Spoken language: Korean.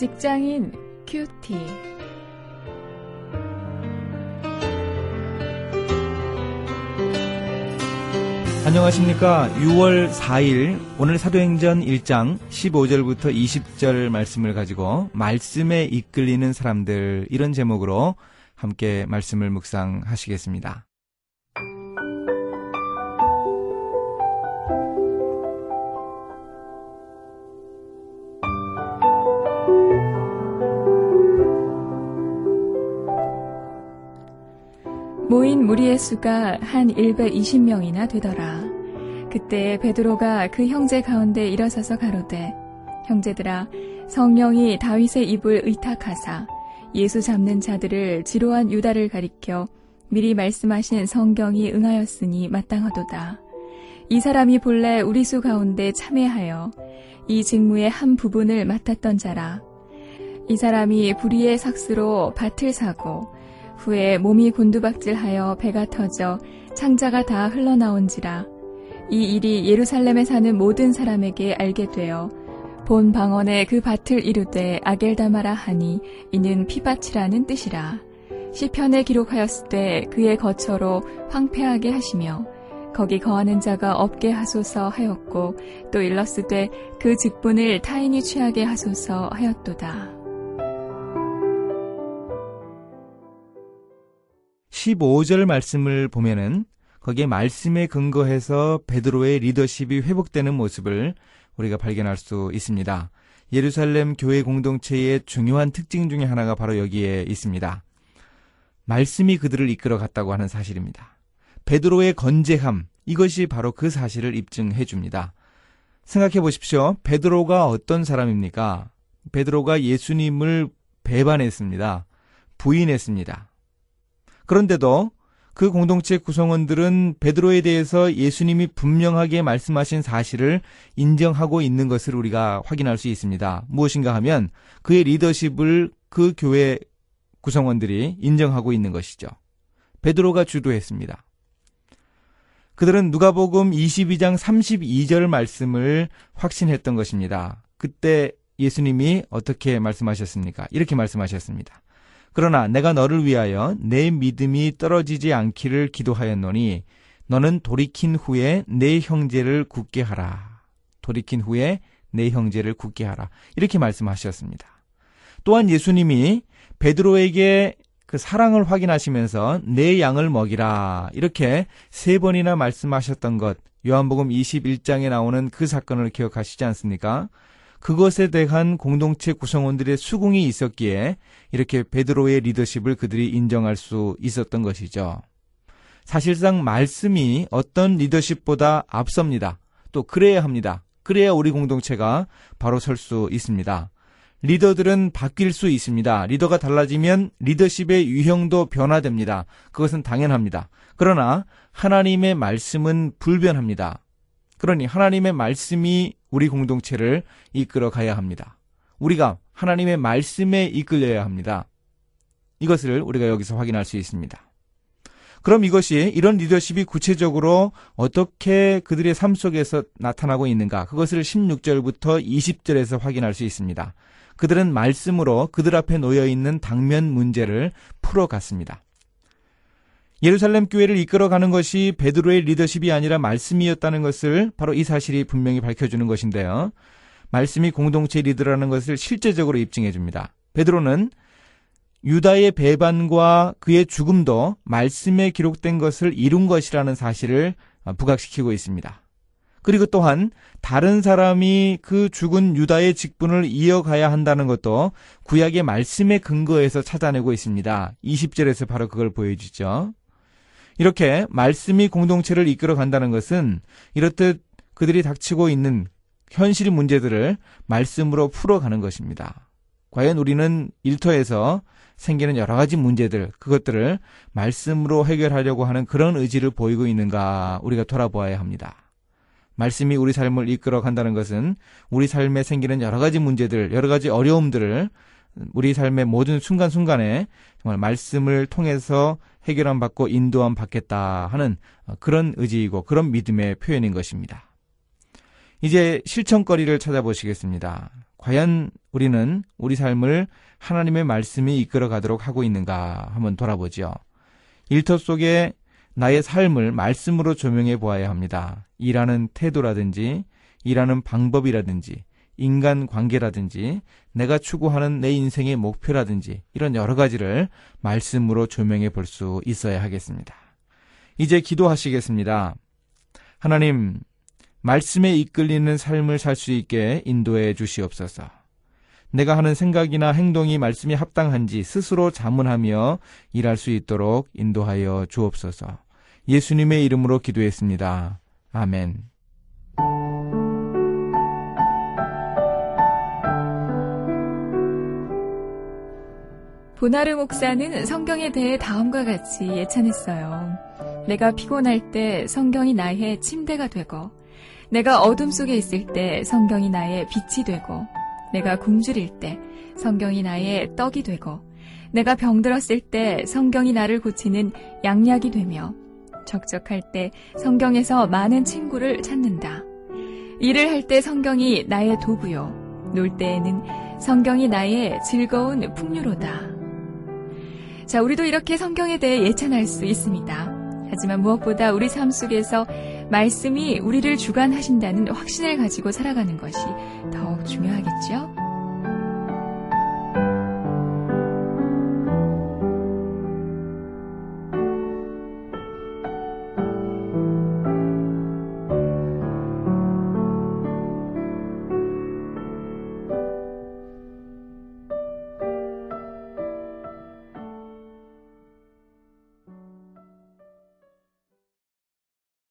직장인 큐티. 안녕하십니까. 6월 4일 오늘 사도행전 1장 15절부터 20절 말씀을 가지고 말씀에 이끌리는 사람들 이런 제목으로 함께 말씀을 묵상하시겠습니다. 모인 무리의 수가 한 120명이나 되더라. 그때 베드로가 그 형제 가운데 일어서서 가로되 형제들아 성령이 다윗의 입을 의탁하사 예수 잡는 자들을 지로한 유다를 가리켜 미리 말씀하신 성경이 응하였으니 마땅하도다. 이 사람이 본래 우리 수 가운데 참여하여 이 직무의 한 부분을 맡았던 자라. 이 사람이 불의의 삭스로 밭을 사고 후에 몸이 곤두박질하여 배가 터져 창자가 다 흘러나온지라. 이 일이 예루살렘에 사는 모든 사람에게 알게 되어 본 방언에 그 밭을 이르되 아겔다마라 하니 이는 피밭이라는 뜻이라. 시편에 기록하였을 때 그의 거처로 황폐하게 하시며 거기 거하는 자가 없게 하소서 하였고 또 일렀으되 그 직분을 타인이 취하게 하소서 하였도다. 15절 말씀을 보면은 거기에 말씀에 근거해서 베드로의 리더십이 회복되는 모습을 우리가 발견할 수 있습니다. 예루살렘 교회 공동체의 중요한 특징 중의 하나가 바로 여기에 있습니다. 말씀이 그들을 이끌어 갔다고 하는 사실입니다. 베드로의 건재함, 이것이 바로 그 사실을 입증해 줍니다. 생각해 보십시오. 베드로가 어떤 사람입니까? 베드로가 예수님을 배반했습니다. 부인했습니다. 그런데도 그 공동체 구성원들은 베드로에 대해서 예수님이 분명하게 말씀하신 사실을 인정하고 있는 것을 우리가 확인할 수 있습니다. 무엇인가 하면 그의 리더십을 그 교회 구성원들이 인정하고 있는 것이죠. 베드로가 주도했습니다. 그들은 누가복음 22장 32절 말씀을 확신했던 것입니다. 그때 예수님이 어떻게 말씀하셨습니까? 이렇게 말씀하셨습니다. 그러나 내가 너를 위하여 내 믿음이 떨어지지 않기를 기도하였노니 너는 돌이킨 후에 내 형제를 굳게 하라. 돌이킨 후에 내 형제를 굳게 하라. 이렇게 말씀하셨습니다. 또한 예수님이 베드로에게 그 사랑을 확인하시면서 내 양을 먹이라. 이렇게 세 번이나 말씀하셨던 것. 요한복음 21장에 나오는 그 사건을 기억하시지 않습니까? 그것에 대한 공동체 구성원들의 수긍이 있었기에 이렇게 베드로의 리더십을 그들이 인정할 수 있었던 것이죠. 사실상 말씀이 어떤 리더십보다 앞섭니다. 또 그래야 합니다. 그래야 우리 공동체가 바로 설 수 있습니다. 리더들은 바뀔 수 있습니다. 리더가 달라지면 리더십의 유형도 변화됩니다. 그것은 당연합니다. 그러나 하나님의 말씀은 불변합니다. 그러니 하나님의 말씀이 우리 공동체를 이끌어 가야 합니다. 우리가 하나님의 말씀에 이끌려야 합니다. 이것을 우리가 여기서 확인할 수 있습니다. 그럼 이것이 이런 리더십이 구체적으로 어떻게 그들의 삶 속에서 나타나고 있는가? 그것을 16절부터 20절에서 확인할 수 있습니다. 그들은 말씀으로 그들 앞에 놓여 있는 당면 문제를 풀어갔습니다. 예루살렘 교회를 이끌어가는 것이 베드로의 리더십이 아니라 말씀이었다는 것을 바로 이 사실이 분명히 밝혀주는 것인데요. 말씀이 공동체 리더라는 것을 실제적으로 입증해 줍니다. 베드로는 유다의 배반과 그의 죽음도 말씀에 기록된 것을 이룬 것이라는 사실을 부각시키고 있습니다. 그리고 또한 다른 사람이 그 죽은 유다의 직분을 이어가야 한다는 것도 구약의 말씀의 근거에서 찾아내고 있습니다. 20절에서 바로 그걸 보여주죠. 이렇게 말씀이 공동체를 이끌어 간다는 것은 이렇듯 그들이 닥치고 있는 현실 문제들을 말씀으로 풀어가는 것입니다. 과연 우리는 일터에서 생기는 여러 가지 문제들, 그것들을 말씀으로 해결하려고 하는 그런 의지를 보이고 있는가 우리가 돌아보아야 합니다. 말씀이 우리 삶을 이끌어 간다는 것은 우리 삶에 생기는 여러 가지 문제들, 여러 가지 어려움들을 우리 삶의 모든 순간순간에 정말 말씀을 통해서 해결함 받고 인도함 받겠다 하는 그런 의지이고 그런 믿음의 표현인 것입니다. 이제 실천거리를 찾아보시겠습니다. 과연 우리는 우리 삶을 하나님의 말씀이 이끌어 가도록 하고 있는가 한번 돌아보죠. 일터 속에 나의 삶을 말씀으로 조명해 보아야 합니다. 일하는 태도라든지, 일하는 방법이라든지, 인간 관계라든지, 내가 추구하는 내 인생의 목표라든지, 이런 여러 가지를 말씀으로 조명해 볼 수 있어야 하겠습니다. 이제 기도하시겠습니다. 하나님, 말씀에 이끌리는 삶을 살 수 있게 인도해 주시옵소서. 내가 하는 생각이나 행동이 말씀이 합당한지 스스로 자문하며 일할 수 있도록 인도하여 주옵소서. 예수님의 이름으로 기도했습니다. 아멘. 보나르 목사는 성경에 대해 다음과 같이 예찬했어요. 내가 피곤할 때 성경이 나의 침대가 되고, 내가 어둠 속에 있을 때 성경이 나의 빛이 되고, 내가 굶주릴 때 성경이 나의 떡이 되고, 내가 병들었을 때 성경이 나를 고치는 양약이 되며, 적적할 때 성경에서 많은 친구를 찾는다. 일을 할 때 성경이 나의 도구요. 놀 때에는 성경이 나의 즐거운 풍류로다. 자, 우리도 이렇게 성경에 대해 예찬할 수 있습니다. 하지만 무엇보다 우리 삶 속에서 말씀이 우리를 주관하신다는 확신을 가지고 살아가는 것이 더욱 중요하겠죠?